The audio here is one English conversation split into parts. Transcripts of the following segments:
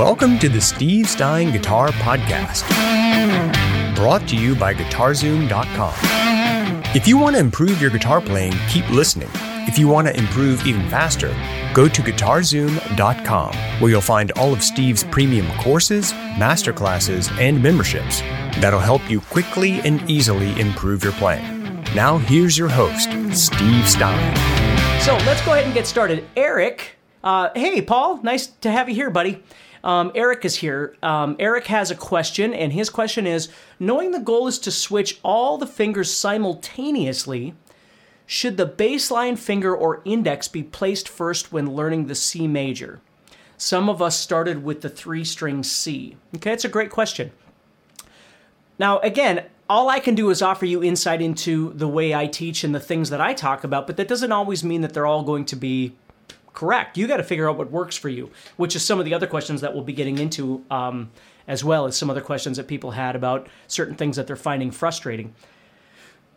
Welcome to the Steve Stine Guitar Podcast, brought to you by GuitarZoom.com. If you want to improve your guitar playing, keep listening. If you want to improve even faster, go to GuitarZoom.com, where you'll find all of Steve's premium courses, masterclasses, and memberships that'll help you quickly and easily improve your playing. Now, here's your host, Steve Stine. So let's go ahead and get started. Eric, uh, hey, Paul, nice to have you here, buddy. Um, Eric is here. Um, Eric has a question, and his question is Knowing the goal is to switch all the fingers simultaneously, should the baseline finger or index be placed first when learning the C major? Some of us started with the three string C. Okay, it's a great question. Now, again, all I can do is offer you insight into the way I teach and the things that I talk about, but that doesn't always mean that they're all going to be correct. You got to figure out what works for you, which is some of the other questions that we'll be getting into, um, as well as some other questions that people had about certain things that they're finding frustrating.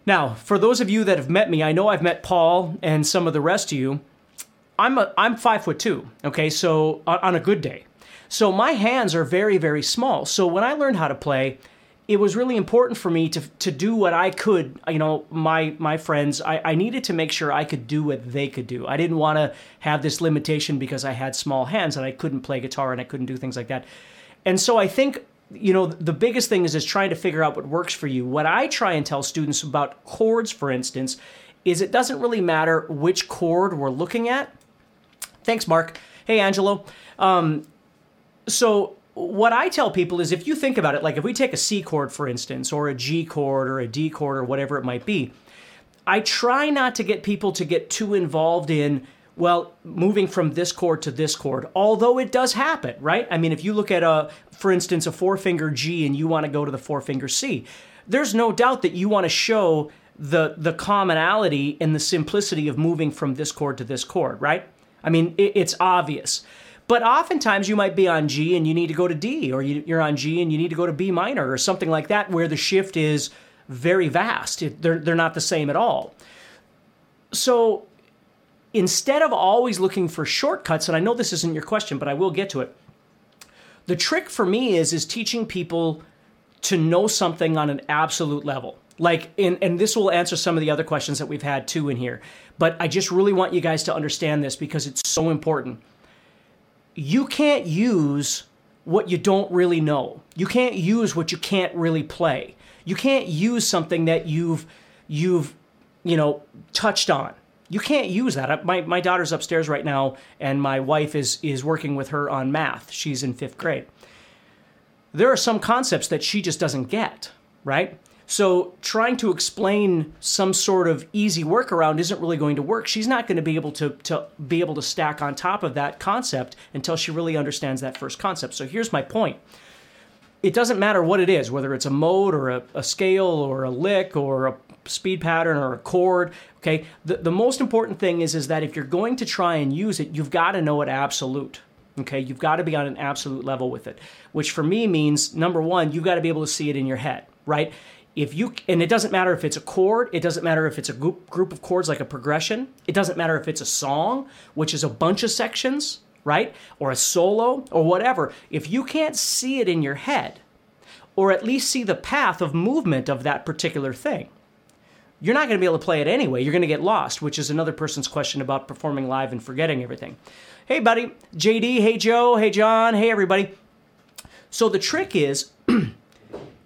Now, for those of you that have met me, I know I've met Paul and some of the rest of you. I'm a, I'm five foot two. Okay, so on a good day, so my hands are very very small. So when I learned how to play, it was really important for me to to do what I could. You know, my my friends, I, I needed to make sure I could do what they could do. I didn't want to have this limitation because I had small hands and I couldn't play guitar and I couldn't do things like that. And so I think you know the biggest thing is is trying to figure out what works for you. What I try and tell students about chords, for instance, is it doesn't really matter which chord we're looking at. Thanks, Mark. Hey, Angelo. Um, so what I tell people is if you think about it, like if we take a C chord, for instance, or a G chord or a D chord or whatever it might be, I try not to get people to get too involved in, well, moving from this chord to this chord, although it does happen, right? I mean, if you look at a, for instance, a four finger G and you want to go to the four finger C, there's no doubt that you want to show the, the commonality and the simplicity of moving from this chord to this chord, right? I mean, it, it's obvious. But oftentimes you might be on G and you need to go to D, or you're on G and you need to go to B minor, or something like that, where the shift is very vast. They're, they're not the same at all. So instead of always looking for shortcuts, and I know this isn't your question, but I will get to it. The trick for me is is teaching people to know something on an absolute level. Like, and this will answer some of the other questions that we've had too in here. But I just really want you guys to understand this because it's so important you can't use what you don't really know. You can't use what you can't really play. You can't use something that you've you've you know touched on. You can't use that. My my daughter's upstairs right now, and my wife is is working with her on math. She's in fifth grade. There are some concepts that she just doesn't get, right? So trying to explain some sort of easy workaround isn't really going to work. She's not going to be able to, to be able to stack on top of that concept until she really understands that first concept. So here's my point. It doesn't matter what it is, whether it's a mode or a, a scale or a lick or a speed pattern or a chord. Okay. The, the most important thing is, is that if you're going to try and use it, you've got to know it absolute. Okay, you've got to be on an absolute level with it, which for me means number one, you've got to be able to see it in your head, right? If you and it doesn't matter if it's a chord it doesn't matter if it's a group, group of chords like a progression it doesn't matter if it's a song which is a bunch of sections right? Or a solo or whatever. If you can't see it in your head or at least see the path of movement of that particular thing you're not going to be able to play it anyway. You're going to get lost which is another person's question about performing live and forgetting everything. Hey buddy. Jd hey joe. Hey john. Hey everybody. So the trick is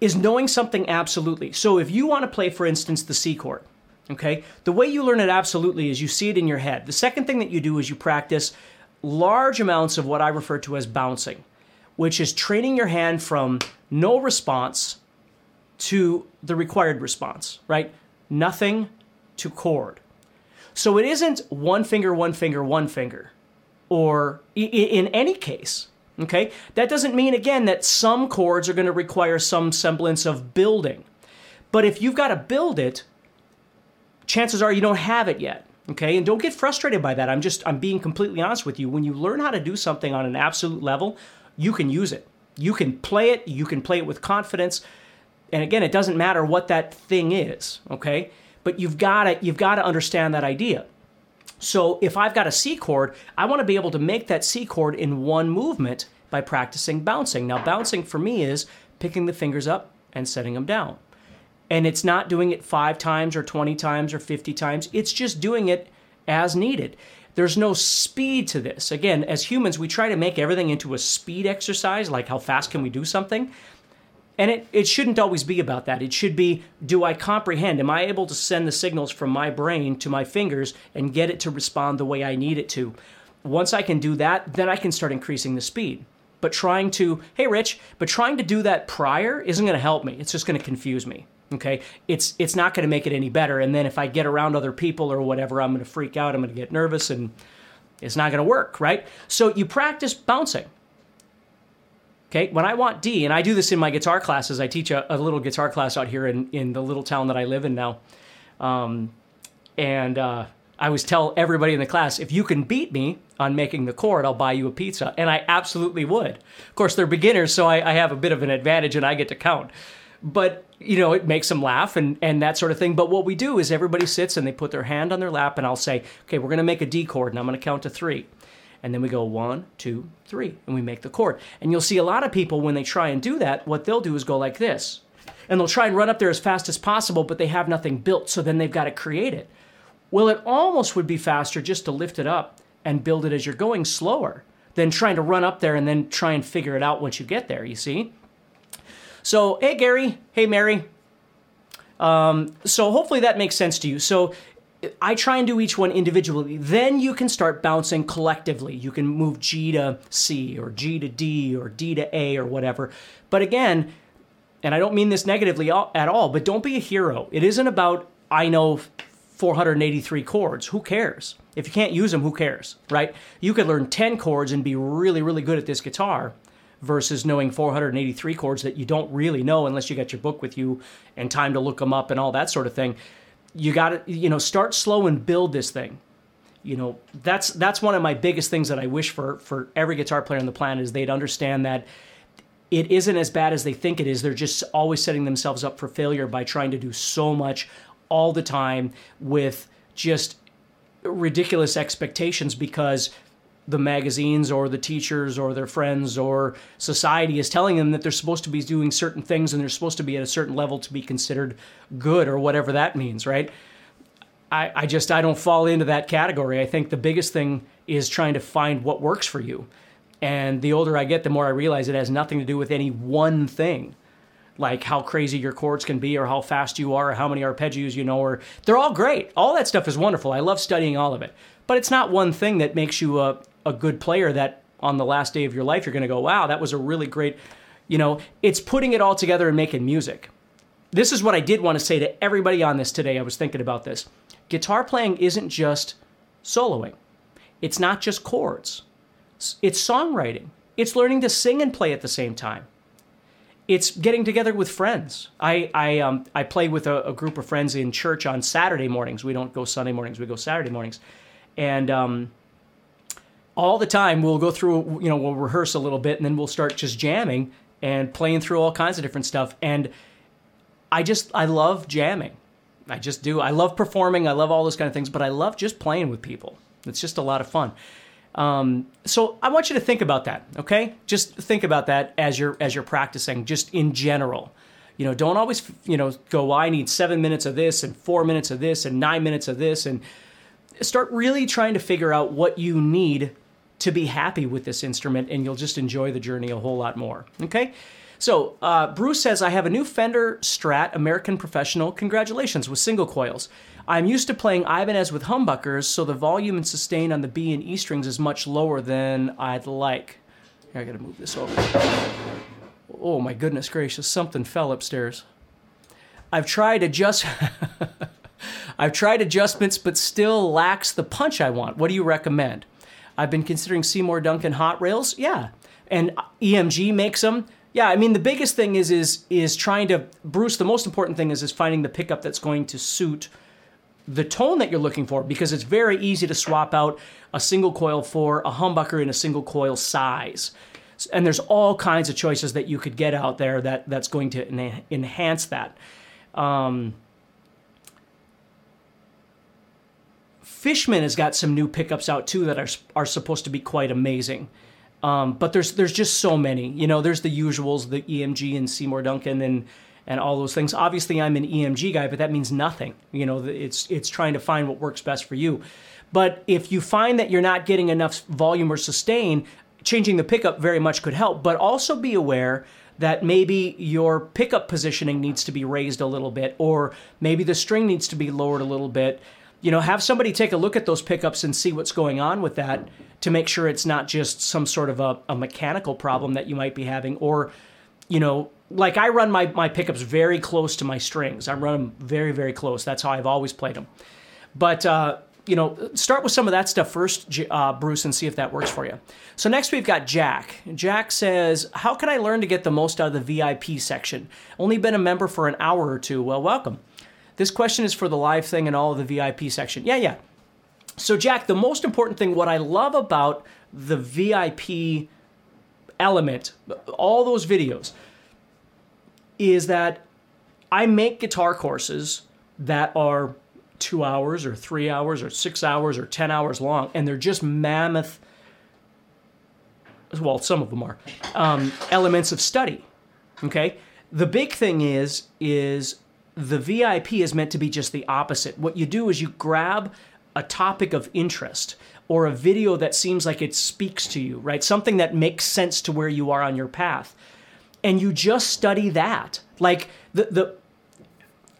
is knowing something absolutely. So if you want to play, for instance, the C chord, okay, the way you learn it absolutely is you see it in your head. The second thing that you do is you practice large amounts of what I refer to as bouncing, which is training your hand from no response to the required response, right? Nothing to chord. So it isn't one finger, one finger, one finger, or in any case, Okay? That doesn't mean, again, that some chords are going to require some semblance of building. But if you've got to build it, chances are you don't have it yet. Okay? And don't get frustrated by that. I'm just, I'm being completely honest with you. When you learn how to do something on an absolute level, you can use it. You can play it, you can play it with confidence. And again, it doesn't matter what that thing is, okay? But you've got to you've got to understand that idea. So if I've got a C chord, I want to be able to make that C chord in one movement by practicing bouncing. Now, bouncing for me is picking the fingers up and setting them down. And it's not doing it five times or 20 times or 50 times, it's just doing it as needed. There's no speed to this. Again, as humans, we try to make everything into a speed exercise, like how fast can we do something? And it, it shouldn't always be about that. It should be do I comprehend? Am I able to send the signals from my brain to my fingers and get it to respond the way I need it to? Once I can do that, then I can start increasing the speed. But trying to, hey, Rich, but trying to do that prior isn't going to help me. It's just going to confuse me. Okay, it's it's not going to make it any better. And then if I get around other people or whatever, I'm going to freak out. I'm going to get nervous, and it's not going to work, right? So you practice bouncing. Okay, when I want D, and I do this in my guitar classes, I teach a, a little guitar class out here in, in the little town that I live in now. Um, and uh, I always tell everybody in the class, if you can beat me on making the chord, I'll buy you a pizza. And I absolutely would. Of course, they're beginners, so I, I have a bit of an advantage and I get to count. But, you know, it makes them laugh and, and that sort of thing. But what we do is everybody sits and they put their hand on their lap, and I'll say, okay, we're going to make a D chord, and I'm going to count to three. And then we go one, two, three, and we make the chord. And you'll see a lot of people, when they try and do that, what they'll do is go like this. And they'll try and run up there as fast as possible, but they have nothing built, so then they've got to create it. Well, it almost would be faster just to lift it up and build it as you're going slower than trying to run up there and then try and figure it out once you get there, you see? So, hey, Gary. Hey, Mary. Um, so, hopefully that makes sense to you. So, I try and do each one individually. Then you can start bouncing collectively. You can move G to C or G to D or D to A or whatever. But again, and I don't mean this negatively at all, but don't be a hero. It isn't about, I know 483 chords. Who cares? If you can't use them, who cares, right? You could learn 10 chords and be really, really good at this guitar versus knowing 483 chords that you don't really know unless you got your book with you and time to look them up and all that sort of thing you got to you know start slow and build this thing. You know that's that's one of my biggest things that i wish for for every guitar player on the planet is they'd understand that it isn't as bad as they think it is. They're just always setting themselves up for failure by trying to do so much all the time with just ridiculous expectations because the magazines or the teachers or their friends or society is telling them that they're supposed to be doing certain things and they're supposed to be at a certain level to be considered good or whatever that means, right? I, I just I don't fall into that category. I think the biggest thing is trying to find what works for you. And the older I get, the more I realize it has nothing to do with any one thing. Like how crazy your chords can be, or how fast you are, or how many arpeggios you know, or they're all great. All that stuff is wonderful. I love studying all of it. But it's not one thing that makes you a, a good player that on the last day of your life you're going to go, wow, that was a really great, you know, it's putting it all together and making music. This is what I did want to say to everybody on this today. I was thinking about this. Guitar playing isn't just soloing. It's not just chords. It's songwriting. It's learning to sing and play at the same time. It's getting together with friends. I I um I play with a, a group of friends in church on Saturday mornings. We don't go Sunday mornings. We go Saturday mornings, and um, all the time we'll go through you know we'll rehearse a little bit and then we'll start just jamming and playing through all kinds of different stuff. And i just i love jamming. I just do. I love performing. I love all those kind of things but i love just playing with people. It's just a lot of fun. Um, so i want you to think about that okay? Just think about that as you're as you're practicing just in general. You know don't always you know go well, i need seven minutes of this and four minutes of this and nine minutes of this. And start really trying to figure out what you need to be happy with this instrument and you'll just enjoy the journey a whole lot more. Okay? So, uh, Bruce says, I have a new Fender Strat American Professional. Congratulations with single coils. I'm used to playing Ibanez with humbuckers, so the volume and sustain on the B and E strings is much lower than I'd like. Here, I gotta move this over. Oh my goodness gracious, something fell upstairs. I've tried adjust. I've tried adjustments, but still lacks the punch I want. What do you recommend? I've been considering Seymour Duncan hot rails. Yeah. And EMG makes them. Yeah, I mean the biggest thing is is is trying to Bruce. The most important thing is is finding the pickup that's going to suit the tone that you're looking for because it's very easy to swap out a single coil for a humbucker in a single coil size. And there's all kinds of choices that you could get out there that that's going to enhance that. Um, Fishman has got some new pickups out too that are are supposed to be quite amazing. Um, but there's there's just so many. You know, there's the usuals, the EMG and Seymour Duncan and and all those things. Obviously, I'm an EMG guy, but that means nothing. You know, it's it's trying to find what works best for you. But if you find that you're not getting enough volume or sustain, changing the pickup very much could help. But also be aware that maybe your pickup positioning needs to be raised a little bit, or maybe the string needs to be lowered a little bit. You know, have somebody take a look at those pickups and see what's going on with that to make sure it's not just some sort of a, a mechanical problem that you might be having, or, you know, like I run my, my pickups very close to my strings. I run them very, very close. That's how I've always played them. But, uh, you know, start with some of that stuff first, uh, Bruce, and see if that works for you. So next we've got Jack. Jack says, "How can I learn to get the most out of the VIP section? Only been a member for an hour or two. Well, welcome. This question is for the live thing and all of the VIP section. Yeah, yeah. So Jack, the most important thing, what I love about the VIP element, all those videos, is that I make guitar courses that are two hours or three hours or six hours or 10 hours long, and they're just mammoth, well, some of them are, um, elements of study. Okay? The big thing is, is the VIP is meant to be just the opposite. What you do is you grab a topic of interest or a video that seems like it speaks to you, right? Something that makes sense to where you are on your path. And you just study that. Like the, the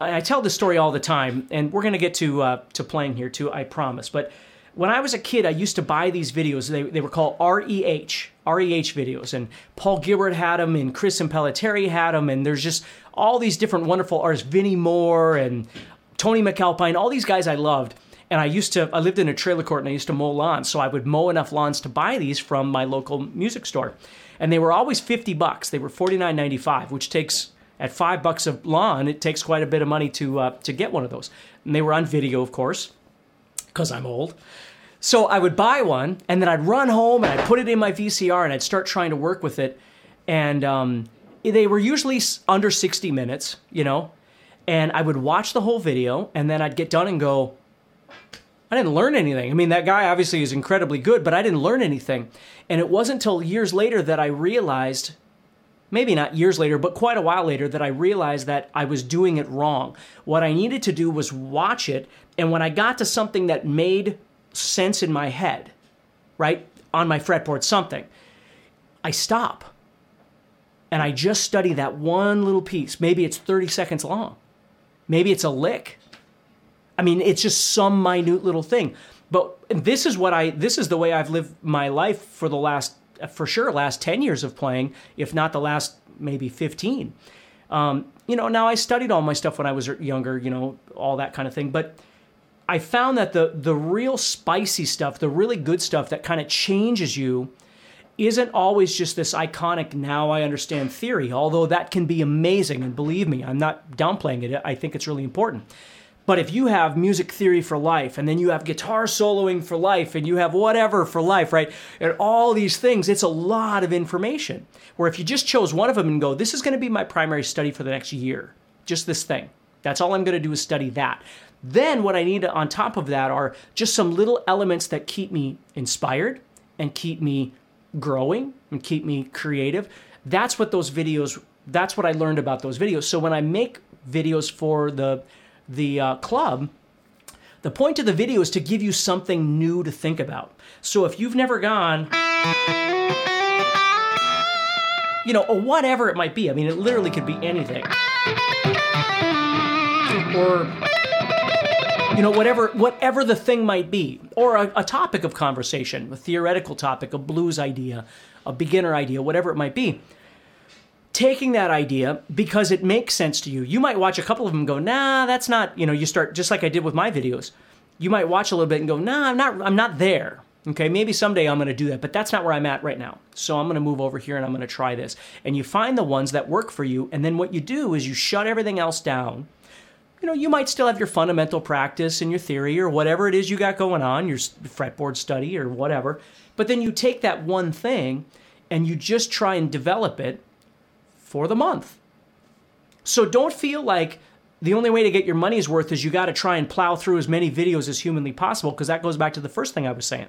I tell this story all the time, and we're going to get to uh, to playing here too, I promise. But when I was a kid, I used to buy these videos. They, they were called REH, REH videos, and Paul Gilbert had them, and Chris Impellitteri had them, and there's just all these different wonderful artists, Vinnie Moore and Tony MacAlpine, all these guys I loved. And I used to, I lived in a trailer court and I used to mow lawns, so I would mow enough lawns to buy these from my local music store. And they were always 50 bucks. They were 49.95, which takes at five bucks a lawn, it takes quite a bit of money to uh, to get one of those. And they were on video, of course, because I'm old. So I would buy one, and then I'd run home and I'd put it in my VCR and I'd start trying to work with it. And um, they were usually under 60 minutes, you know. And I would watch the whole video, and then I'd get done and go, I didn't learn anything. I mean, that guy obviously is incredibly good, but I didn't learn anything. And it wasn't until years later that I realized maybe not years later, but quite a while later, that I realized that I was doing it wrong. What I needed to do was watch it, and when I got to something that made sense in my head, right, on my fretboard, something, I stop. And I just study that one little piece. Maybe it's 30 seconds long. Maybe it's a lick. I mean, it's just some minute little thing. But this is what I, this is the way I've lived my life for the last for sure last 10 years of playing, if not the last maybe 15. Um, you know, now I studied all my stuff when I was younger, you know, all that kind of thing. But I found that the the real spicy stuff, the really good stuff that kind of changes you, isn't always just this iconic now I understand theory, although that can be amazing. And believe me, I'm not downplaying it. I think it's really important. But if you have music theory for life, and then you have guitar soloing for life, and you have whatever for life, right? And all these things, it's a lot of information. Where if you just chose one of them and go, this is going to be my primary study for the next year, just this thing. That's all I'm going to do is study that. Then what I need on top of that are just some little elements that keep me inspired and keep me growing and keep me creative. That's what those videos, that's what I learned about those videos. So when I make videos for the the uh, club, the point of the video is to give you something new to think about. So if you've never gone, you know, or whatever it might be, I mean, it literally could be anything. Or, you know, whatever, whatever the thing might be, or a, a topic of conversation, a theoretical topic, a blues idea, a beginner idea, whatever it might be taking that idea because it makes sense to you. You might watch a couple of them go, nah, that's not, you know, you start just like I did with my videos. You might watch a little bit and go, nah, I'm not, I'm not there. Okay, maybe someday I'm going to do that, but that's not where I'm at right now. So I'm going to move over here and I'm going to try this. And you find the ones that work for you, and then what you do is you shut everything else down. You know, you might still have your fundamental practice and your theory or whatever it is you got going on, your fretboard study or whatever. But then you take that one thing and you just try and develop it for the month. So don't feel like the only way to get your money's worth is you got to try and plow through as many videos as humanly possible because that goes back to the first thing I was saying,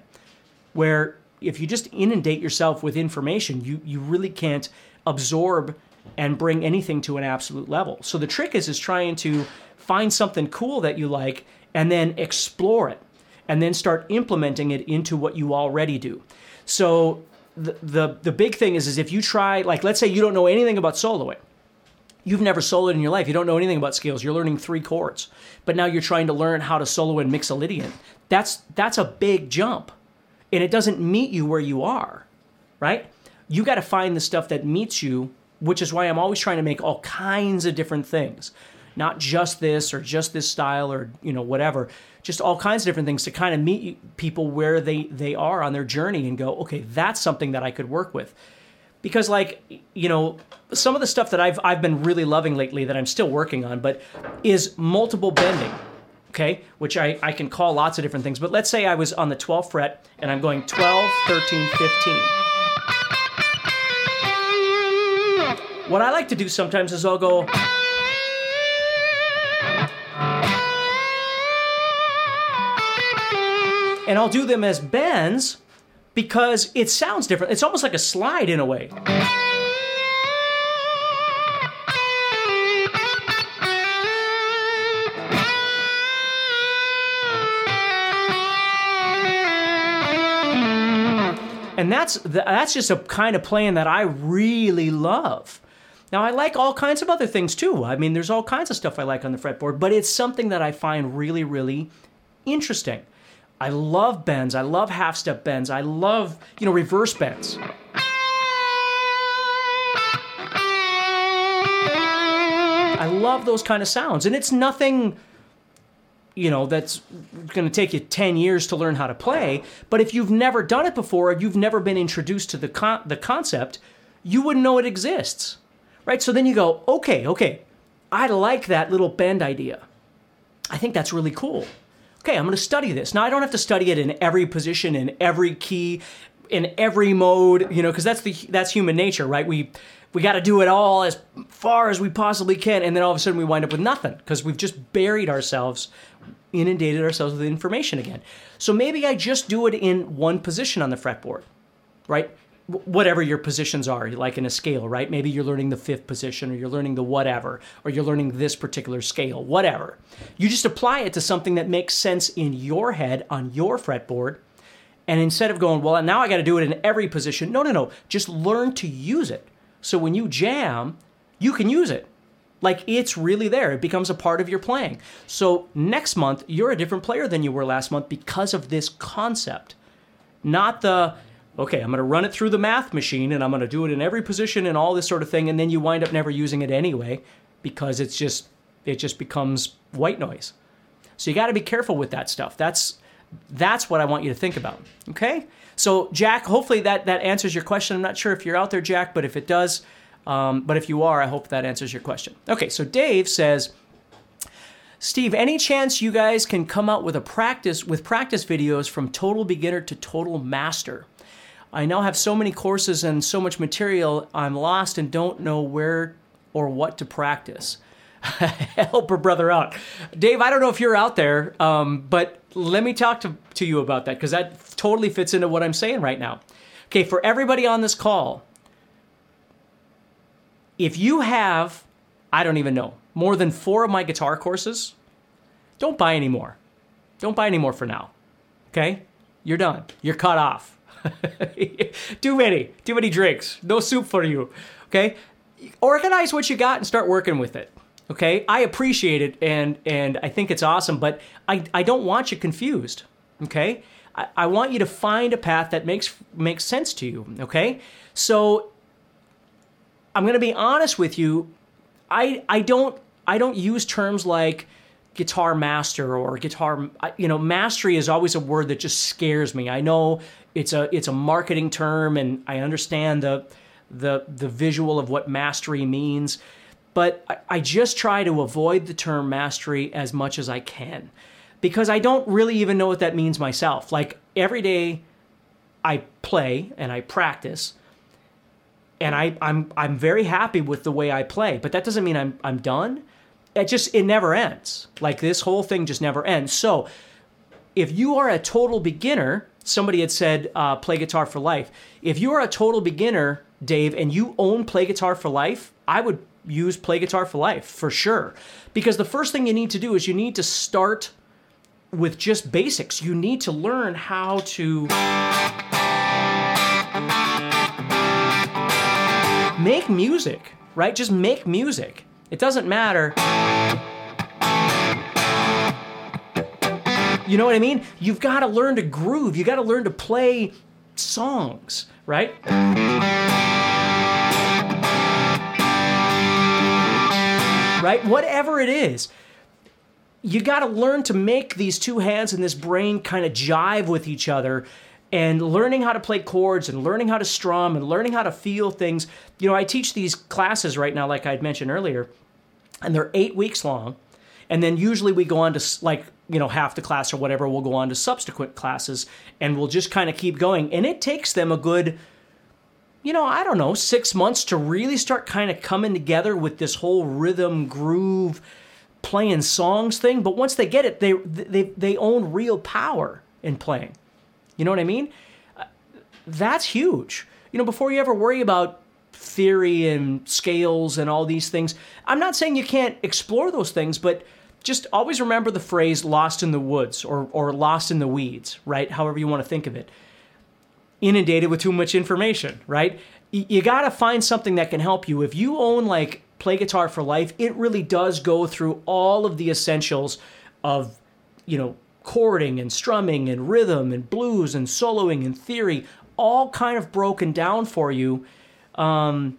where if you just inundate yourself with information, you you really can't absorb and bring anything to an absolute level. So the trick is is trying to find something cool that you like and then explore it and then start implementing it into what you already do. So the the, the big thing is is if you try like let's say you don't know anything about soloing you've never soloed in your life. You don't know anything about scales. You're learning three chords, but now you're trying to learn how to solo in Mixolydian. That's that's a big jump, and it doesn't meet you where you are, right? You got to find the stuff that meets you, which is why I'm always trying to make all kinds of different things, not just this or just this style or you know whatever, just all kinds of different things to kind of meet people where they they are on their journey and go, okay, that's something that I could work with because like you know some of the stuff that I've I've been really loving lately that I'm still working on, but is multiple bending. Okay, which I, I can call lots of different things. But let's say I was on the 12th fret and I'm going 12, 13, 15. What I like to do sometimes is I'll go. And I'll do them as bends because it sounds different. It's almost like a slide in a way. And that's that's just a kind of playing that I really love. Now I like all kinds of other things too. I mean, there's all kinds of stuff I like on the fretboard, but it's something that I find really, really interesting. I love bends. I love half step bends. I love, you know, reverse bends. I love those kind of sounds. And it's nothing, you know, that's going to take you 10 years to learn how to play. But if you've never done it before, or you've never been introduced to the, con- the concept, you wouldn't know it exists. Right? So then you go, okay, okay, I like that little bend idea. I think that's really cool okay, I'm going to study this. Now I don't have to study it in every position, in every key, in every mode, you know, because that's the that's human nature, right? We we got to do it all as far as we possibly can, and then all of a sudden we wind up with nothing because we've just buried ourselves, inundated ourselves with information again. So maybe I just do it in one position on the fretboard, right? Whatever your positions are, like in a scale, right? Maybe you're learning the fifth position or you're learning the whatever, or you're learning this particular scale, whatever. You just apply it to something that makes sense in your head on your fretboard. And instead of going, well, now I got to do it in every position, no, no, no. Just learn to use it. So when you jam, you can use it. Like it's really there. It becomes a part of your playing. So next month, you're a different player than you were last month because of this concept. Not the, okay, I'm going to run it through the math machine and I'm going to do it in every position and all this sort of thing. And then you wind up never using it anyway because it's just, it just becomes white noise. So you got to be careful with that stuff. That's, that's what I want you to think about. Okay. So Jack, hopefully that, that answers your question. I'm not sure if you're out there, Jack, but if it does, um, but if you are, I hope that answers your question. Okay. So Dave says, Steve, any chance you guys can come out with a practice with practice videos from total beginner to total master? I now have so many courses and so much material, I'm lost and don't know where or what to practice. Help a brother out. Dave, I don't know if you're out there, um, but let me talk to, to you about that because that totally fits into what I'm saying right now. Okay, for everybody on this call, if you have, I don't even know, more than four of my guitar courses, don't buy any more. Don't buy any more for now. Okay? You're done. You're cut off. too many, too many drinks. No soup for you. Okay, organize what you got and start working with it. Okay, I appreciate it and and I think it's awesome, but I I don't want you confused. Okay, I, I want you to find a path that makes makes sense to you. Okay, so I'm to be honest with you. I I don't I don't use terms like guitar master or guitar you know mastery is always a word that just scares me. I know it's a it's a marketing term and i understand the the the visual of what mastery means but I, I just try to avoid the term mastery as much as i can because i don't really even know what that means myself. Like every day i play and i practice and I, I'm I'm very happy with the way I play, but that doesn't mean I'm I'm done it just it never ends. Like this whole thing just never ends. So if you are a total beginner, somebody had said uh, play guitar for life. If you are a total beginner, Dave, and you own Play Guitar for Life, I would use Play Guitar for Life for sure. Because the first thing you need to do is you need to start with just basics. You need to learn how to make music, right? Just make music. It doesn't matter. You know what I mean? You've got to learn to groove. You got to learn to play songs, right? Right? Whatever it is. You got to learn to make these two hands and this brain kind of jive with each other and learning how to play chords and learning how to strum and learning how to feel things. You know, I teach these classes right now, like I'd mentioned earlier, and they're eight weeks long. And then usually we go on to like, you know, half the class or whatever, we'll go on to subsequent classes and we'll just kind of keep going. And it takes them a good, you know, I don't know, six months to really start kind of coming together with this whole rhythm, groove, playing songs thing. But once they get it, they, they, they own real power in playing. You know what I mean? Uh, that's huge. You know, before you ever worry about theory and scales and all these things, I'm not saying you can't explore those things, but just always remember the phrase lost in the woods or, or lost in the weeds, right? However you want to think of it. Inundated with too much information, right? You got to find something that can help you. If you own like Play Guitar for Life, it really does go through all of the essentials of, you know, chording and strumming and rhythm and blues and soloing and theory, all kind of broken down for you. Um,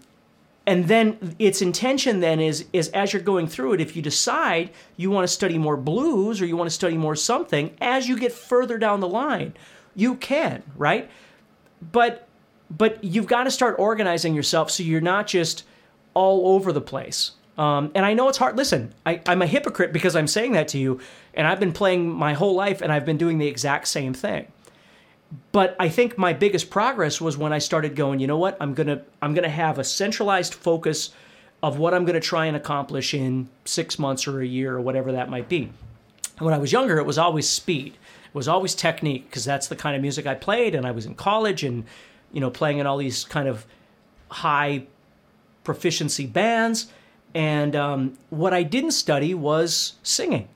and then its intention then is is as you're going through it if you decide you want to study more blues or you want to study more something as you get further down the line you can right but but you've got to start organizing yourself so you're not just all over the place um, and i know it's hard listen I, i'm a hypocrite because i'm saying that to you and i've been playing my whole life and i've been doing the exact same thing but I think my biggest progress was when I started going, you know what? I'm going to I'm going to have a centralized focus of what I'm going to try and accomplish in 6 months or a year or whatever that might be. When I was younger, it was always speed. It was always technique because that's the kind of music I played and I was in college and you know playing in all these kind of high proficiency bands and um, what I didn't study was singing.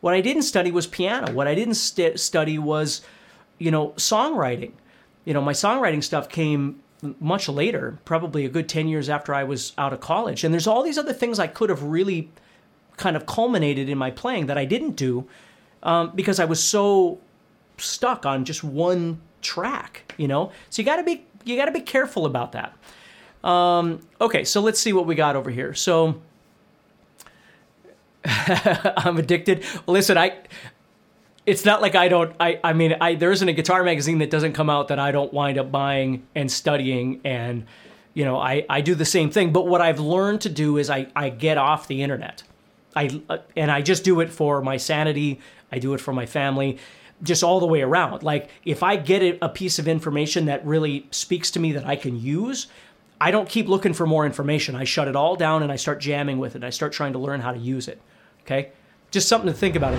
What I didn't study was piano. What I didn't st- study was you know, songwriting. You know, my songwriting stuff came much later, probably a good 10 years after I was out of college. And there's all these other things I could have really kind of culminated in my playing that I didn't do um, because I was so stuck on just one track, you know? So you gotta be, you gotta be careful about that. Um, okay, so let's see what we got over here. So I'm addicted. listen, I it's not like I don't I I mean I there isn't a guitar magazine that doesn't come out that I don't wind up buying and studying and you know I I do the same thing but what I've learned to do is I I get off the internet. I and I just do it for my sanity, I do it for my family, just all the way around. Like if I get a piece of information that really speaks to me that I can use, I don't keep looking for more information. I shut it all down and I start jamming with it. I start trying to learn how to use it. Okay? Just something to think about.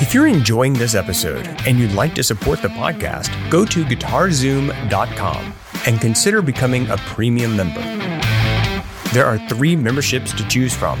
If you're enjoying this episode and you'd like to support the podcast, go to guitarzoom.com and consider becoming a premium member. There are three memberships to choose from.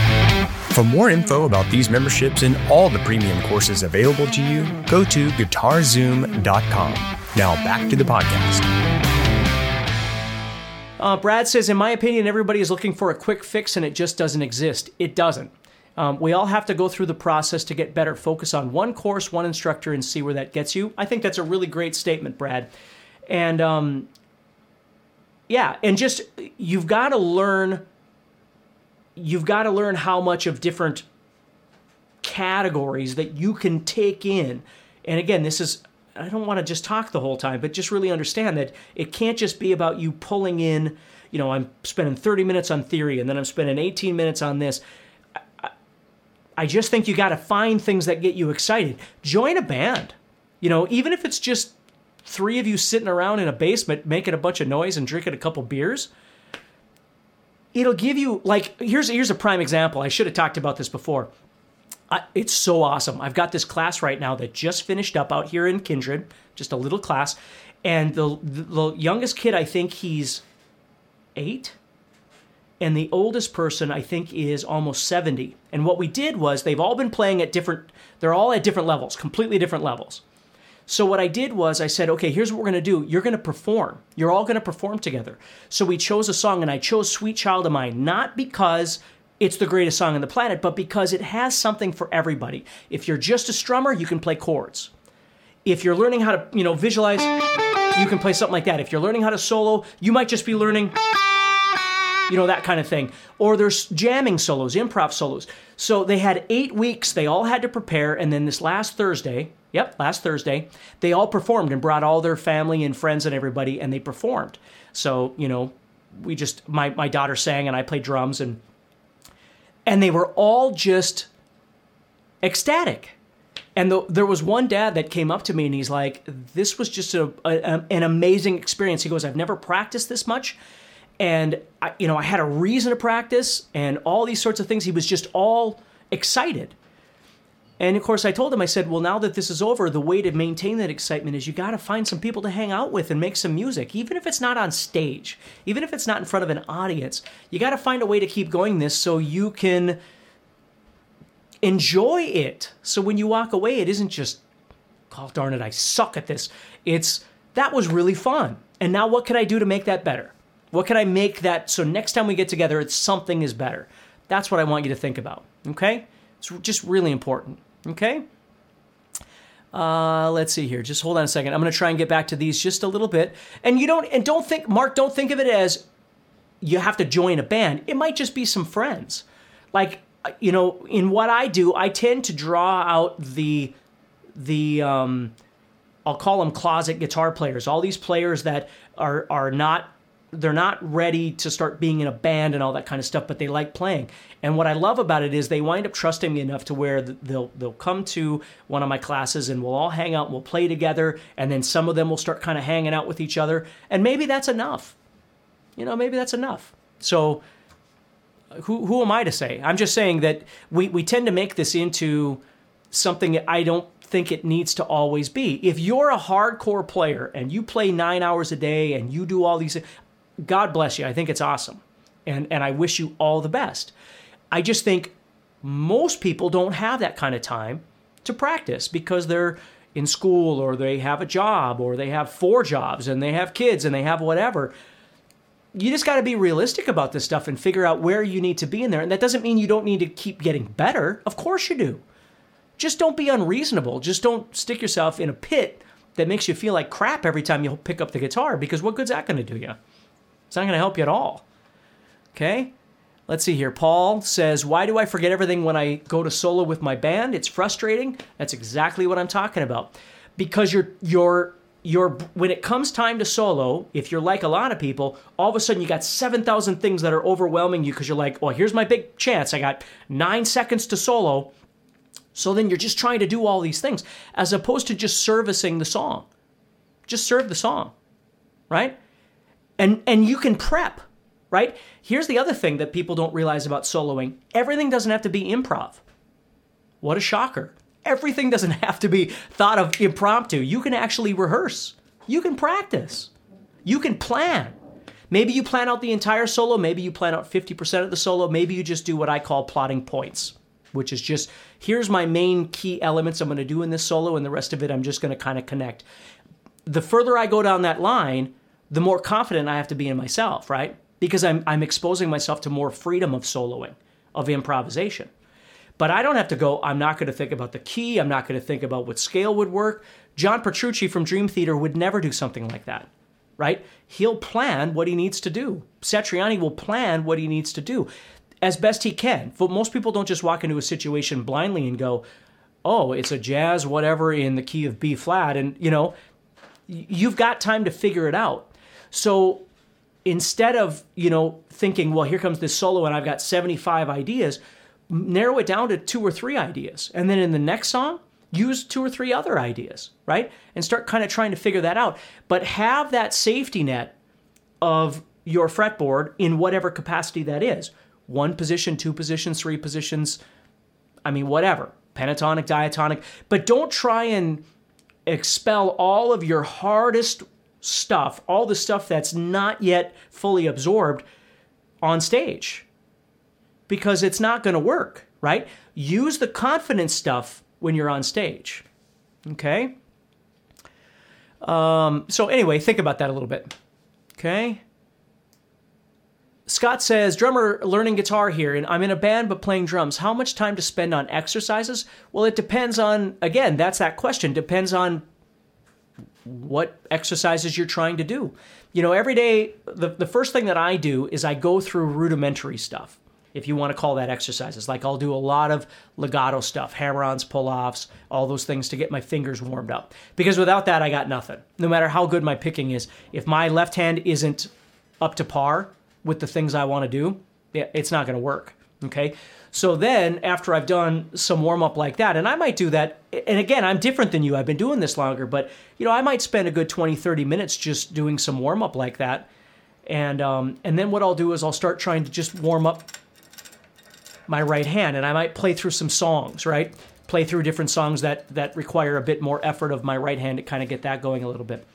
For more info about these memberships and all the premium courses available to you, go to guitarzoom.com. Now back to the podcast. Uh, Brad says, in my opinion, everybody is looking for a quick fix and it just doesn't exist. It doesn't. Um, we all have to go through the process to get better. Focus on one course, one instructor, and see where that gets you. I think that's a really great statement, Brad. And um, yeah, and just you've got to learn you've got to learn how much of different categories that you can take in. And again, this is, I don't want to just talk the whole time, but just really understand that it can't just be about you pulling in, you know, I'm spending 30 minutes on theory and then I'm spending 18 minutes on this. I, just think you got to find things that get you excited. Join a band. You know, even if it's just three of you sitting around in a basement making a bunch of noise and drinking a couple beers, it'll give you like here's here's a prime example. I should have talked about this before. I, it's so awesome. I've got this class right now that just finished up out here in Kindred, just a little class, and the the, youngest kid I think he's eight, and the oldest person I think is almost seventy. And what we did was they've all been playing at different. They're all at different levels, completely different levels. So what I did was I said, okay, here's what we're to do. You're to perform. You're all to perform together. So we chose a song, and I chose "Sweet Child of Mine" not because it's the greatest song on the planet, but because it has something for everybody. If you're just a strummer, you can play chords. If you're learning how to, you know, visualize, you can play something like that. If you're learning how to solo, you might just be learning you know, that kind of thing. Or there's jamming solos, improv solos. So they had eight weeks, they all had to prepare, and then this last Thursday, yep, last Thursday, they all performed and brought all their family and friends and everybody, and they performed. So, you know, we just, my, my daughter sang and I played drums, and, and they were all just ecstatic. And the, there was one dad that came up to me and he's like, This was just a, a, an amazing experience. He goes, I've never practiced this much and I, you know I had a reason to practice and all these sorts of things. He was just all excited. And of course, I told him, I said, well, now that this is over, the way to maintain that excitement is you got to find some people to hang out with and make some music, even if it's not on stage, even if it's not in front of an audience. You got to find a way to keep going this so you can enjoy it. So when you walk away, it isn't just, oh, darn it, I suck at this. It's, that was really fun. And now what can I do to make that better? What can I make that so next time we get together, it's something is better? That's what I want you to think about. Okay? It's just really important. Okay? Uh, let's see here. Just hold on a second. I'm going to try and get back to these just a little bit. And you don't and don't think Mark, don't think of it as you have to join a band. It might just be some friends. Like you know, in what I do, I tend to draw out the the um I'll call them closet guitar players. All these players that are are not they're not ready to start being in a band and all that kind of stuff, but they like playing. And what I love about it is they wind up trusting me enough to where they'll they'll come to one of my classes and we'll all hang out and we'll play together, and then some of them will start kind of hanging out with each other, and maybe that's enough. You know, maybe that's enough. So who who am I to say? I'm just saying that we we tend to make this into something I don't think it needs to always be. If you're a hardcore player and you play nine hours a day and you do all these, God bless you. I think it's awesome. And, and I wish you all the best. I just think most people don't have that kind of time to practice because they're in school or they have a job or they have four jobs and they have kids and they have whatever. You just got to be realistic about this stuff and figure out where you need to be in there. And that doesn't mean you don't need to keep getting better. Of course you do. Just don't be unreasonable. Just don't stick yourself in a pit that makes you feel like crap every time you pick up the guitar because what good's that going to do you? It's not going to help you at all. Okay? Let's see here. Paul says, Why do I forget everything when I go to solo with my band? It's frustrating. That's exactly what I'm talking about. Because you're, you're, you're, when it comes time to solo, if you're like a lot of people, all of a sudden you got 7,000 things that are overwhelming you because you're like, well, here's my big chance. I got nine seconds to solo. So then you're just trying to do all these things as opposed to just servicing the song. Just serve the song, right? And and you can prep, right? Here's the other thing that people don't realize about soloing. Everything doesn't have to be improv. What a shocker. Everything doesn't have to be thought of impromptu. You can actually rehearse. You can practice. You can plan. Maybe you plan out the entire solo, maybe you plan out 50% of the solo, maybe you just do what I call plotting points, which is just here's my main key elements I'm going to do in this solo and the rest of it I'm just going to kind of connect. The further I go down that line, the more confident I have to be in myself, right? Because I'm, I'm exposing myself to more freedom of soloing, of improvisation. But I don't have to go, I'm not going to think about the key, I'm not going to think about what scale would work. John Petrucci from Dream Theater would never do something like that, right? He'll plan what he needs to do. Satriani will plan what he needs to do as best he can. But most people don't just walk into a situation blindly and go, oh, it's a jazz whatever in the key of B flat. And, you know, you've got time to figure it out. So instead of, you know, thinking, well, here comes this solo and I've got 75 ideas, narrow it down to two or three ideas. And then in the next song, use two or three other ideas, right? And start kind of trying to figure that out. But have that safety net of your fretboard in whatever capacity that is one position, two positions, three positions, I mean, whatever, pentatonic, diatonic. But don't try and expel all of your hardest stuff, all the stuff that's not yet fully absorbed on stage because it's not going to work, right? Use the confidence stuff when you're on stage. Okay? Um, so, anyway, think about that a little bit. Okay? Scott says, drummer learning guitar here, and I'm in a band but playing drums. How much time to spend on exercises? Well, it depends on, again, that's that question. Depends on what exercises you're trying to do. You know, every day, the, the first thing that I do is I go through rudimentary stuff, if you want to call that exercises. Like I'll do a lot of legato stuff, hammer ons, pull offs, all those things to get my fingers warmed up. Because without that, I got nothing. No matter how good my picking is, if my left hand isn't up to par with the things I want to do, it's not going to work. Okay. So then, after I've done some warm up like that, and I might do that, and again, I'm different than you. I've been doing this longer, but you know, I might spend a good 20, 30 minutes just doing some warm up like that. And um, and then what I'll do is I'll start trying to just warm up my right hand, and I might play through some songs, right? Play through different songs that that require a bit more effort of my right hand to kind of get that going a little bit.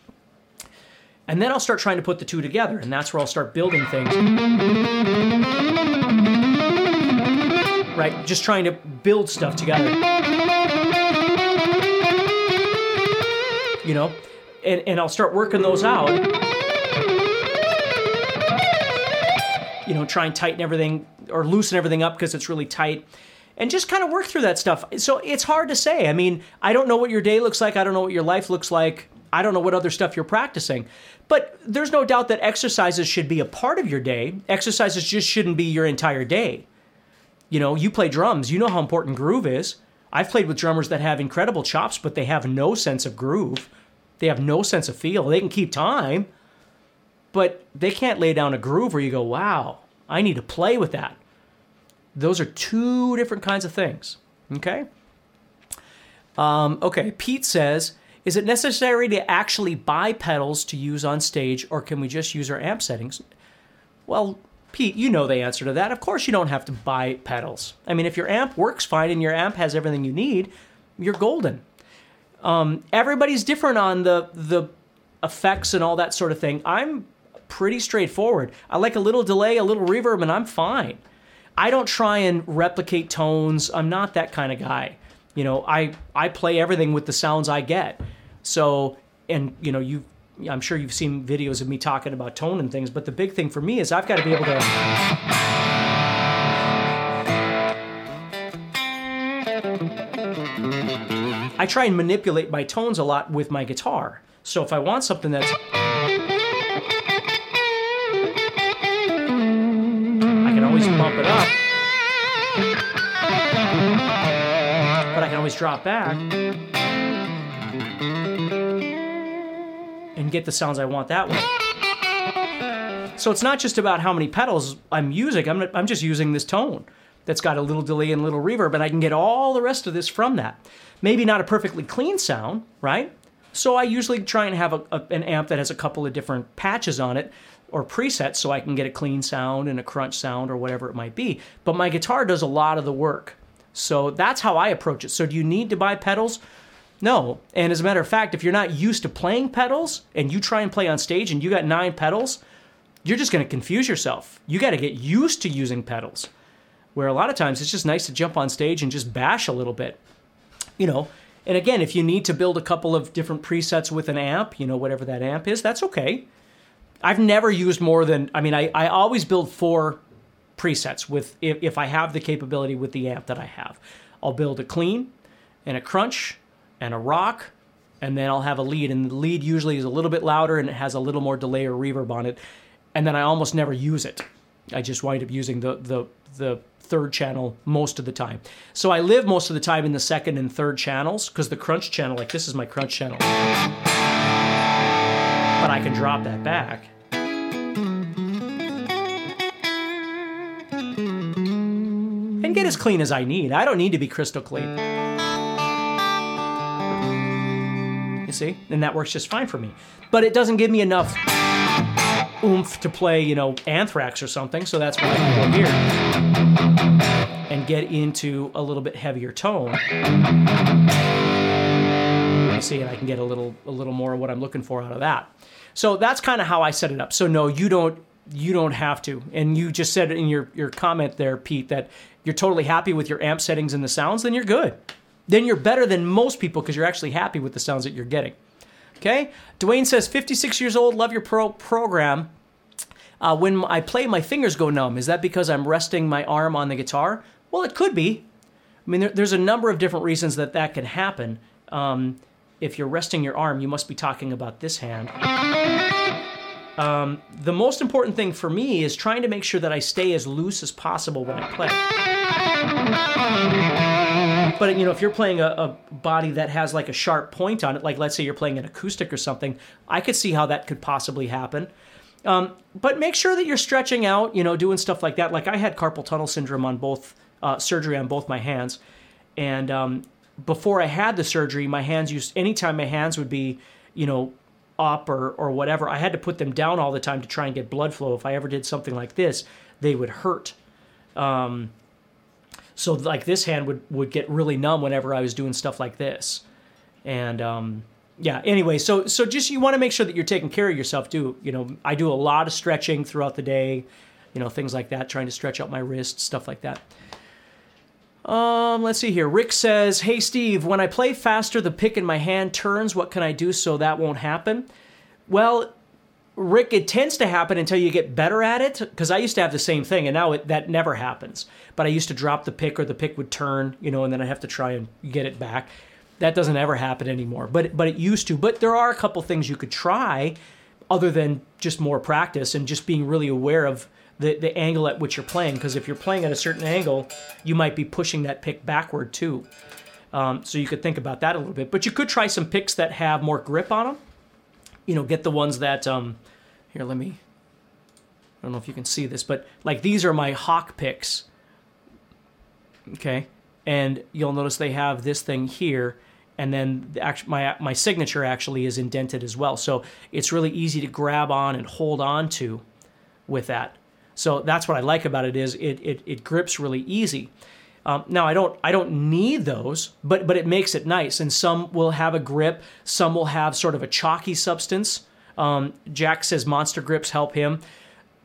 And then I'll start trying to put the two together, and that's where I'll start building things right? Just trying to build stuff together. You know, and, and I'll start working those out. You know, try and tighten everything or loosen everything up because it's really tight and just kind of work through that stuff. So it's hard to say. I mean, I don't know what your day looks like. I don't know what your life looks like. I don't know what other stuff you're practicing. But there's no doubt that exercises should be a part of your day. Exercises just shouldn't be your entire day. You know, you play drums, you know how important groove is. I've played with drummers that have incredible chops, but they have no sense of groove. They have no sense of feel. They can keep time, but they can't lay down a groove where you go, wow, I need to play with that. Those are two different kinds of things. Okay? Um, okay, Pete says, is it necessary to actually buy pedals to use on stage, or can we just use our amp settings? Well, Pete, you know the answer to that. Of course, you don't have to buy pedals. I mean, if your amp works fine and your amp has everything you need, you're golden. Um, everybody's different on the the effects and all that sort of thing. I'm pretty straightforward. I like a little delay, a little reverb, and I'm fine. I don't try and replicate tones. I'm not that kind of guy. You know, I I play everything with the sounds I get. So, and you know, you I'm sure you've seen videos of me talking about tone and things, but the big thing for me is I've got to be able to. I try and manipulate my tones a lot with my guitar. So if I want something that's. I can always bump it up. But I can always drop back. And get the sounds I want that way. So it's not just about how many pedals I'm using. I'm, I'm just using this tone that's got a little delay and a little reverb, and I can get all the rest of this from that. Maybe not a perfectly clean sound, right? So I usually try and have a, a, an amp that has a couple of different patches on it or presets so I can get a clean sound and a crunch sound or whatever it might be. But my guitar does a lot of the work. So that's how I approach it. So do you need to buy pedals? No. And as a matter of fact, if you're not used to playing pedals and you try and play on stage and you got nine pedals, you're just going to confuse yourself. You got to get used to using pedals. Where a lot of times it's just nice to jump on stage and just bash a little bit. You know, and again, if you need to build a couple of different presets with an amp, you know, whatever that amp is, that's okay. I've never used more than, I mean, I, I always build four presets with, if, if I have the capability with the amp that I have. I'll build a clean and a crunch and a rock, and then I'll have a lead. And the lead usually is a little bit louder and it has a little more delay or reverb on it. And then I almost never use it. I just wind up using the the the third channel most of the time. So I live most of the time in the second and third channels because the crunch channel, like this is my crunch channel. But I can drop that back. And get as clean as I need. I don't need to be crystal clean. See? And that works just fine for me. But it doesn't give me enough oomph to play, you know, Anthrax or something. So that's why I can go here and get into a little bit heavier tone. You see, and I can get a little a little more of what I'm looking for out of that. So that's kind of how I set it up. So no, you don't you don't have to. And you just said in your your comment there, Pete, that you're totally happy with your amp settings and the sounds. Then you're good. Then you're better than most people because you're actually happy with the sounds that you're getting. Okay. Dwayne says, 56 years old, love your pro- program. Uh, when I play, my fingers go numb. Is that because I'm resting my arm on the guitar? Well, it could be. I mean, there, there's a number of different reasons that that can happen. Um, if you're resting your arm, you must be talking about this hand. Um, the most important thing for me is trying to make sure that I stay as loose as possible when I play. But you know, if you're playing a, a, body that has like a sharp point on it, like let's say you're playing an acoustic or something, I could see how that could possibly happen. Um, but make sure that you're stretching out, you know, doing stuff like that. Like I had carpal tunnel syndrome on both uh, surgery on both my hands, and um, before I had the surgery, my hands used anytime my hands would be, you know, up or or whatever, I had to put them down all the time to try and get blood flow. If I ever did something like this, they would hurt. Um, so like this hand would would get really numb whenever I was doing stuff like this, and um, yeah. Anyway, so so just you want to make sure that you're taking care of yourself too. You know, I do a lot of stretching throughout the day, you know, things like that, trying to stretch out my wrists, stuff like that. Um, let's see here. Rick says, "Hey Steve, when I play faster, the pick in my hand turns. What can I do so that won't happen?" Well, Rick, it tends to happen until you get better at it. Because I used to have the same thing, and now it, that never happens. But I used to drop the pick, or the pick would turn, you know, and then I have to try and get it back. That doesn't ever happen anymore. But but it used to. But there are a couple things you could try, other than just more practice and just being really aware of the the angle at which you're playing. Because if you're playing at a certain angle, you might be pushing that pick backward too. Um, so you could think about that a little bit. But you could try some picks that have more grip on them you know, get the ones that, um, here, let me, I don't know if you can see this, but like these are my hawk picks. Okay. And you'll notice they have this thing here. And then the, act- my, my signature actually is indented as well. So it's really easy to grab on and hold on to with that. So that's what I like about it is it, it, it grips really easy. Um, now I don't I don't need those, but but it makes it nice. And some will have a grip, some will have sort of a chalky substance. Um, Jack says monster grips help him.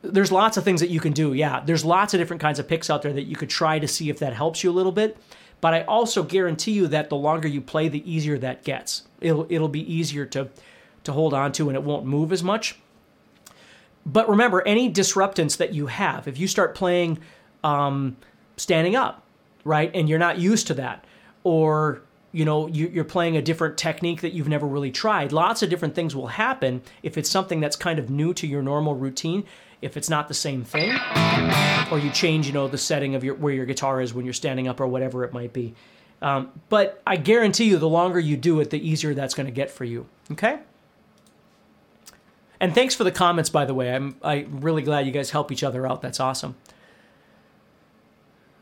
There's lots of things that you can do. Yeah, there's lots of different kinds of picks out there that you could try to see if that helps you a little bit. But I also guarantee you that the longer you play, the easier that gets. It'll it'll be easier to to hold on to, and it won't move as much. But remember, any disruptance that you have, if you start playing um, standing up, right? And you're not used to that. Or, you know, you're playing a different technique that you've never really tried. Lots of different things will happen if it's something that's kind of new to your normal routine. If it's not the same thing, or you change, you know, the setting of your where your guitar is when you're standing up or whatever it might be. Um, but I guarantee you, the longer you do it, the easier that's going to get for you. Okay. And thanks for the comments, by the way. I'm I'm really glad you guys help each other out. That's awesome.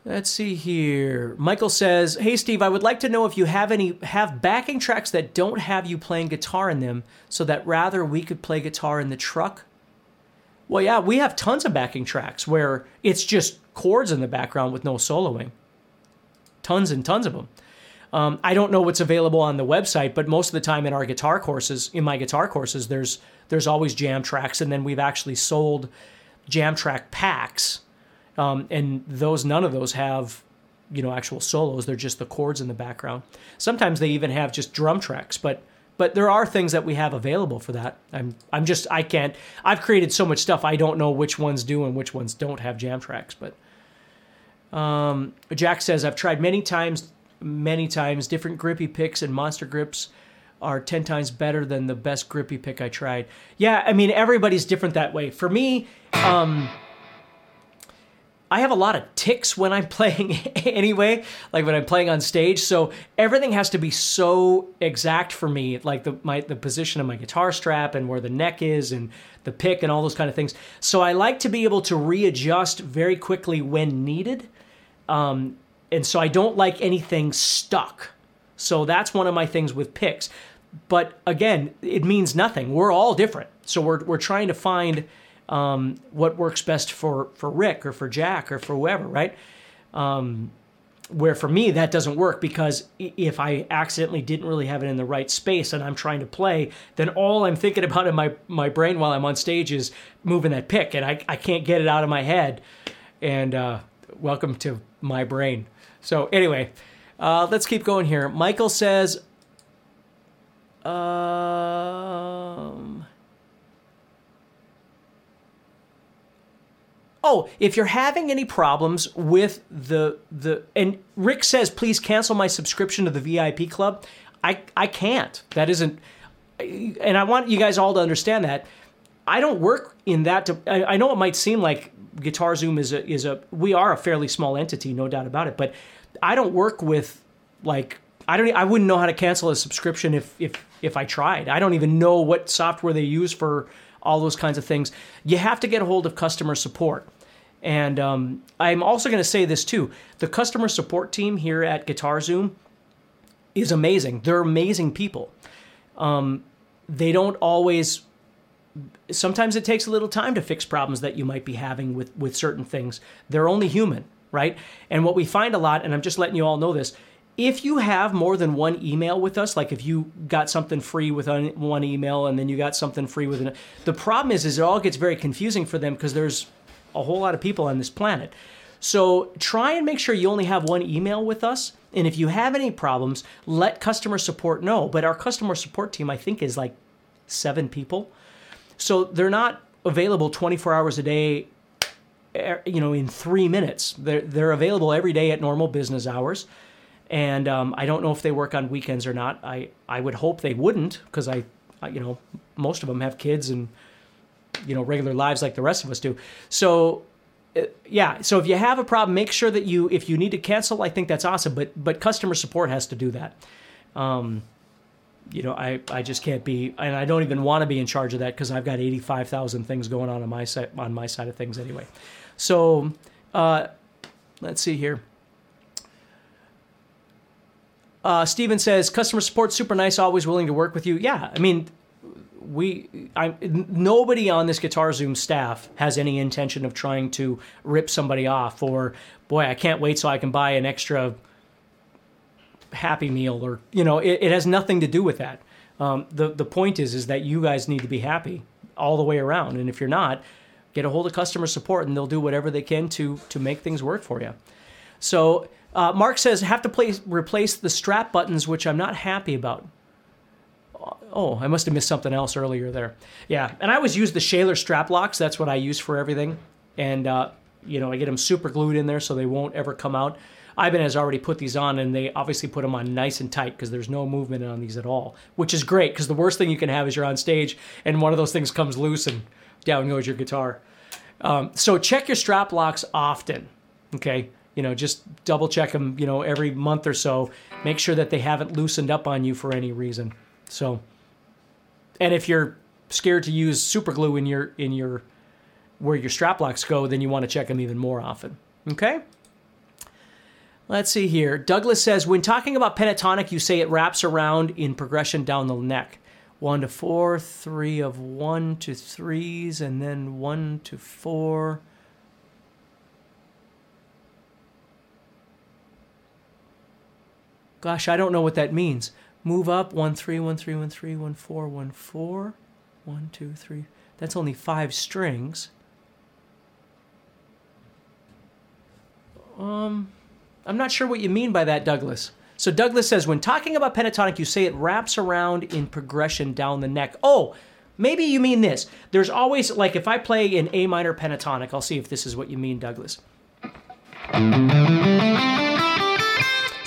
Let's see here. Michael says, "Hey Steve, I would like to know if you have any have backing tracks that don't have you playing guitar in them, so that rather we could play guitar in the truck." Well, yeah, we have tons of backing tracks where it's just chords in the background with no soloing. Tons and tons of them. Um, I don't know what's available on the website, but most of the time in our guitar courses, in my guitar courses, there's there's always jam tracks, and then we've actually sold jam track packs um, and those none of those have you know actual solos. They're just the chords in the background. Sometimes they even have just drum tracks but but there are things that we have available for that. I'm i'm just i can't i've created so much stuff i don't know which ones do and which ones don't have jam tracks but um, jack says i've tried many times many times different grippy picks and monster grips are 10 times better than the best grippy pick i tried. Yeah i mean everybody's different that way. For me um, I have a lot of tics when I'm playing anyway, like when I'm playing on stage. So everything has to be so exact for me, like the my the position of my guitar strap and where the neck is and the pick and all those kind of things. So I like to be able to readjust very quickly when needed. Um, and so I don't like anything stuck. So that's one of my things with picks. But again, it means nothing. We're all different. So we're, we're trying to find um, what works best for, for Rick or for Jack or for whoever, right? Um, where for me that doesn't work because if I accidentally didn't really have it in the right space and I'm trying to play, then all I'm thinking about in my, my brain while I'm on stage is moving that pick and I, I can't get it out of my head. And uh, welcome to my brain. So anyway, uh, let's keep going here. Michael says, um, oh, if you're having any problems with the the and Rick says, please cancel my subscription to the VIP club. I I can't. That isn't. And I want you guys all to understand that I don't work in that. To, I, I know it might seem like Guitar Zoom is a is a we are a fairly small entity, no doubt about it. But I don't work with like I don't I wouldn't know how to cancel a subscription if if if I tried. I don't even know what software they use for all those kinds of things. You have to get a hold of customer support. And um, I'm also going to say this too: the customer support team here at Guitar Zoom is amazing. They're amazing people. Um, they don't always sometimes it takes a little time to fix problems that you might be having with with certain things. They're only human, right? And what we find a lot, and I'm just letting you all know this, if you have more than one email with us, like if you got something free with one email and then you got something free with an, the problem is, is it all gets very confusing for them because there's a whole lot of people on this planet. So try and make sure you only have one email with us. And if you have any problems, let customer support know. But our customer support team, I think, is like seven people. So they're not available 24 hours a day, er, you know, in three minutes. They're, they're available every day at normal business hours. And um, I don't know if they work on weekends or not. I, I would hope they wouldn't because I, I, you know, most of them have kids and, you know, regular lives like the rest of us do. So uh, yeah so if you have a problem make sure that you if you need to cancel i think that's awesome but but customer support has to do that um, you know, I, I just can't be, and I don't even want to be in charge of that because I've got 85,000 things going on on my side, on my side of things anyway. So, uh, let's see here. Uh, Steven says, customer support super nice, always willing to work with you. Yeah, I mean, we, I, nobody on this Guitar Zoom staff has any intention of trying to rip somebody off or, boy, I can't wait so I can buy an extra Happy Meal or you know it, it has nothing to do with that. Um, the the point is is that you guys need to be happy all the way around, and if you're not, get a hold of customer support and they'll do whatever they can to to make things work for you. So uh, Mark says have to place, replace the strap buttons, which I'm not happy about. Oh, I must have missed something else earlier there. Yeah, and I always use the Schaller strap locks. That's what I use for everything, and uh, you know I get them super glued in there so they won't ever come out. Ivan has already put these on, and they obviously put them on nice and tight because there's no movement on these at all, which is great because the worst thing you can have is you're on stage and one of those things comes loose and down goes your guitar. Um, so check your strap locks often, okay? You know, just double check them, you know, every month or so. Make sure that they haven't loosened up on you for any reason. So, and if you're scared to use super glue in your in your where your strap locks go, then you want to check them even more often. Okay? Let's see here. Douglas says, when talking about pentatonic, you say it wraps around in progression down the neck. One to four, three of one to threes, and then one to four. Gosh, I don't know what that means. Move up, one, three, one, three, one, three, one, four, one, four. One, two, three. That's only five strings. Um. I'm not sure what you mean by that, Douglas. So Douglas says, when talking about pentatonic, you say it wraps around in progression down the neck. Oh, maybe you mean this. There's always, like, if I play an A minor pentatonic, I'll see if this is what you mean, Douglas.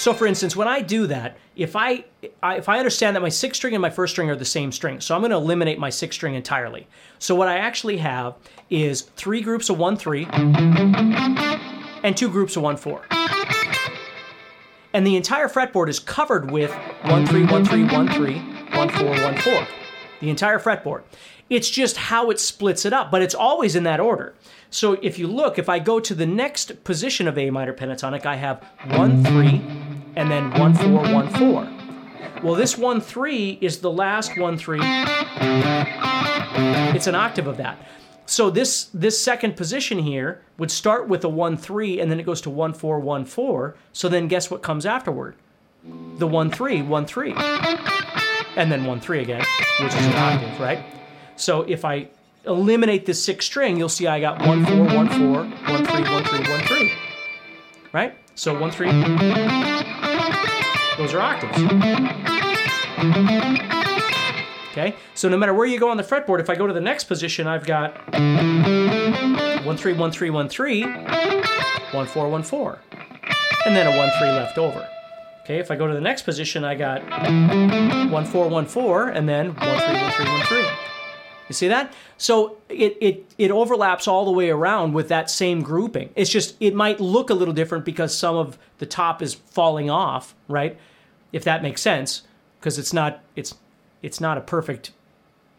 So, for instance, when I do that, if I, if I understand that my sixth string and my first string are the same string, so I'm going to eliminate my sixth string entirely. So what I actually have is three groups of one three and two groups of one four and the entire fretboard is covered with 1 3 1 3 1 3 1 4 1 4. the entire fretboard. It's just how it splits it up, but it's always in that order. So if you look, if I go to the next position of A minor pentatonic, I have 1 3 and then 1 4 1 4. Well, this 1 3 is the last 1 3. It's an octave of that. So this this second position here would start with a 1 3 and then it goes to 1 4 1 4. So then guess what comes afterward? The 1 3 1 3. And then 1 3 again, which is an octave, right? So if I eliminate this sixth string, you'll see I got 1 4 1 4 1 3 1 3 1 3. Right? So 1 3 those are octaves. Okay, so no matter where you go on the fretboard, if I go to the next position, I've got 1 3 1 3 1 3, 1 4 1 4, and then a 1 3 left over. Okay, if I go to the next position, I got 1 4 1 4, and then 1 3 1 3 1 3. You see that? So it, it it overlaps all the way around with that same grouping. It's just it might look a little different because some of the top is falling off, right? If that makes sense, because it's not it's it's not a perfect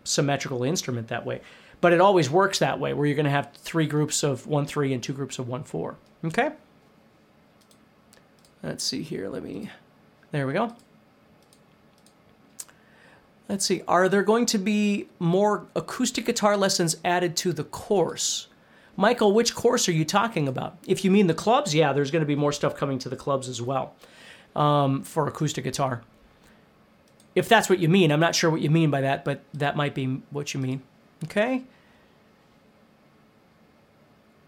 symmetrical instrument that way. But it always works that way, where you're going to have three groups of one three and two groups of one four. Okay. Let's see here. Let me. There we go. Let's see. Are there going to be more acoustic guitar lessons added to the course? Michael, which course are you talking about? If you mean the clubs, yeah, there's going to be more stuff coming to the clubs as well um, for acoustic guitar. If that's what you mean, I'm not sure what you mean by that, but that might be what you mean. Okay.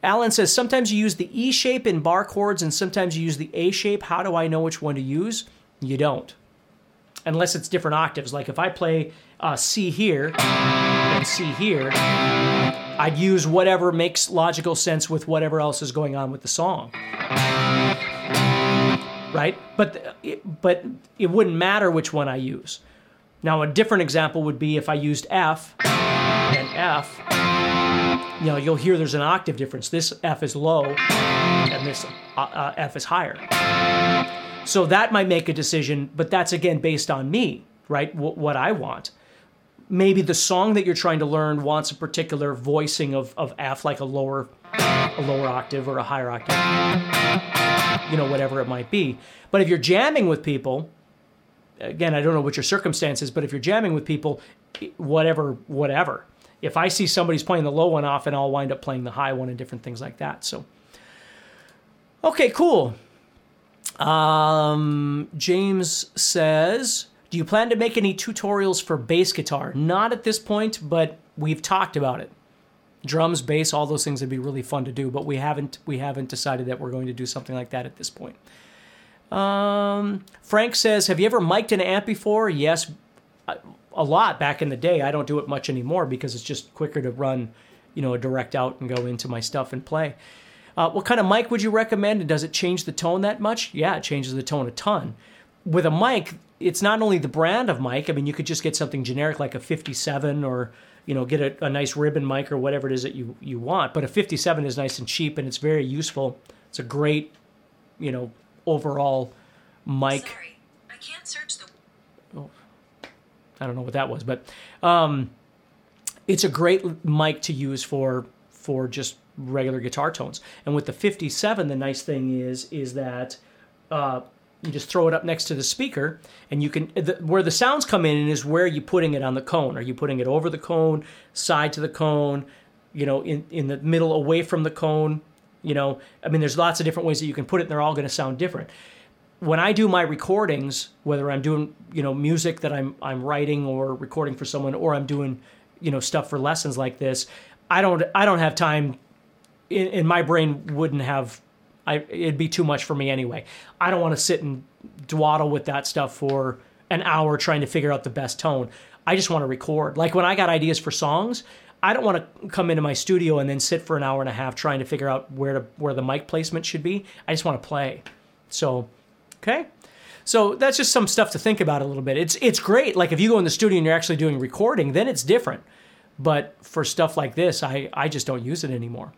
Alan says sometimes you use the E shape in bar chords and sometimes you use the A shape. How do I know which one to use? You don't unless it's different octaves. Like if I play uh, C here and C here, I'd use whatever makes logical sense with whatever else is going on with the song. Right? But but it wouldn't matter which one I use. Now a different example would be if I used F and F. You know, you'll hear there's an octave difference. This F is low, and this uh, uh, F is higher. So that might make a decision, but that's again based on me, right? W- what I want. Maybe the song that you're trying to learn wants a particular voicing of, of F, like a lower a lower octave or a higher octave, you know, whatever it might be. But if you're jamming with people, again, I don't know what your circumstances, but if you're jamming with people, whatever, whatever. If I see somebody's playing the low one off, and I'll wind up playing the high one and different things like that. So, okay, cool. Um, James says, Do you plan to make any tutorials for bass guitar? Not at this point, but we've talked about it. Drums, bass, all those things would be really fun to do, but we haven't we haven't decided that we're going to do something like that at this point. Um, Frank says, "Have you ever mic'd an amp before?" Yes, a lot back in the day. I don't do it much anymore because it's just quicker to run, you know, a direct out and go into my stuff and play. Uh, what kind of mic would you recommend? And does it change the tone that much? Yeah, it changes the tone a ton. With a mic, it's not only the brand of mic. I mean, you could just get something generic like a 57 or you know get a, a nice ribbon mic or whatever it is that you you want. But a 57 is nice and cheap and it's very useful. It's a great, you know, overall mic. Sorry, I can't search the. Oh, I don't know what that was, but um, it's a great mic to use for for just regular guitar tones. And with the 57, the nice thing is is that uh, you just throw it up next to the speaker, and you can the, where the sounds come in is where you're putting it on the cone. Are you putting it over the cone, side to the cone, you know, in in the middle, away from the cone? You know, I mean, there's lots of different ways that you can put it, and they're all going to sound different. When I do my recordings, whether I'm doing you know music that I'm I'm writing or recording for someone, or I'm doing you know stuff for lessons like this, I don't I don't have time in, in my brain wouldn't have I, it'd be too much for me anyway. I don't want to sit and dwaddle with that stuff for an hour trying to figure out the best tone. I just want to record. Like when I got ideas for songs, I don't want to come into my studio and then sit for an hour and a half trying to figure out where to where the mic placement should be. I just want to play. So, okay. So that's just some stuff to think about a little bit. It's it's great. Like if you go in the studio and you're actually doing recording, then it's different. But for stuff like this, I I just don't use it anymore.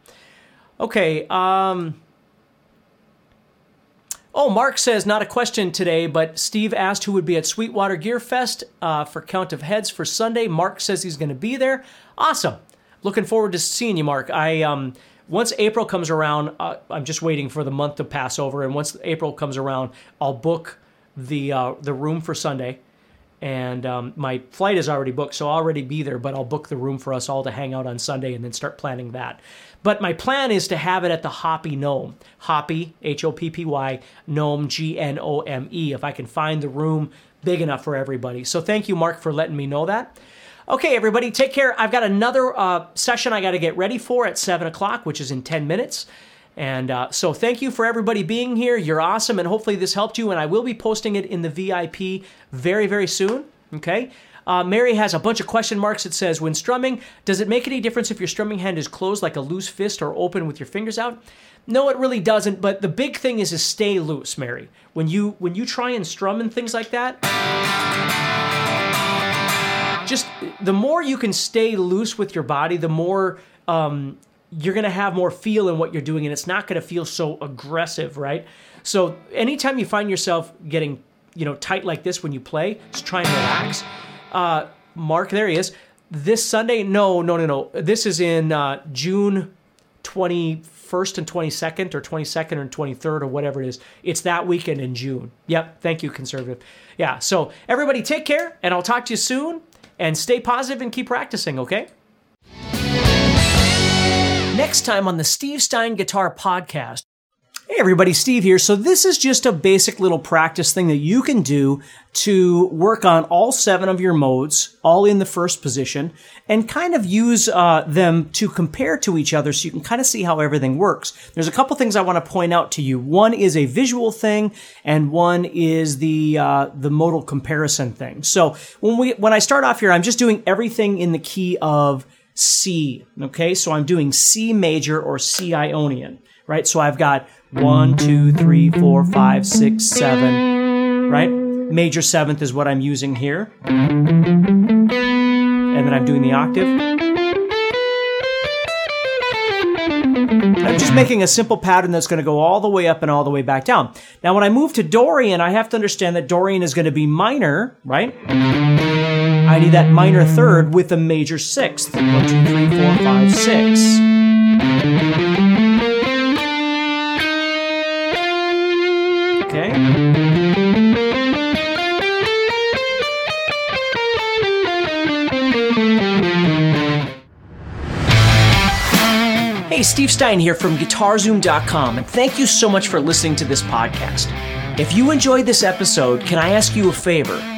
Okay. Um, Oh, Mark says not a question today, but Steve asked who would be at Sweetwater Gear Fest uh, for Count of Heads for Sunday. Mark says he's going to be there. Awesome. Looking forward to seeing you, Mark. I um, once April comes around, uh, I'm just waiting for the month to pass over, and once April comes around, I'll book the uh, the room for Sunday and um, my flight is already booked, so I'll already be there. But I'll book the room for us all to hang out on Sunday and then start planning that. But my plan is to have it at the Hoppy Gnome, Hoppy H O P P Y Gnome G N O M E. If I can find the room big enough for everybody. So thank you, Mark, for letting me know that. Okay, everybody, take care. I've got another uh, session I got to get ready for at seven o'clock, which is in ten minutes. And uh, so thank you for everybody being here. You're awesome, and hopefully this helped you. And I will be posting it in the VIP very, very soon. Okay. Uh, Mary has a bunch of question marks. It says, when strumming, does it make any difference if your strumming hand is closed like a loose fist or open with your fingers out? No, it really doesn't. But the big thing is to stay loose, Mary. When you when you try and strum and things like that, just the more you can stay loose with your body, the more um, you're going to have more feel in what you're doing and it's not going to feel so aggressive, right? So anytime you find yourself getting, you know, tight like this when you play, just try and relax. Uh, Mark, there he is. This Sunday, no, no, no, no. This is in uh, June 21st and 22nd or 22nd and 23rd or whatever it is. It's that weekend in June. Yep. Thank you, conservative. Yeah. So everybody take care and I'll talk to you soon and stay positive and keep practicing, okay? Next time on the Steve Stine Guitar Podcast. Hey everybody, Steve here. So this is just a basic little practice thing that you can do to work on all seven of your modes, all in the first position, and kind of use uh, them to compare to each other so you can kind of see how everything works. There's a couple things I want to point out to you. One is a visual thing, and one is the uh, the modal comparison thing. So when we when I start off here, I'm just doing everything in the key of C. Okay, so I'm doing C major or C Ionian, right? So I've got one, two, three, four, five, six, seven, right? Major seventh is what I'm using here. And then I'm doing the octave. I'm just making a simple pattern that's going to go all the way up and all the way back down. Now, when I move to Dorian, I have to understand that Dorian is going to be minor, right? I need that minor mm. third with a major sixth. One, two, three, four, five, six. Okay. Hey, Steve Stine here from GuitarZoom.com, and thank you so much for listening to this podcast. If you enjoyed this episode, can I ask you a favor?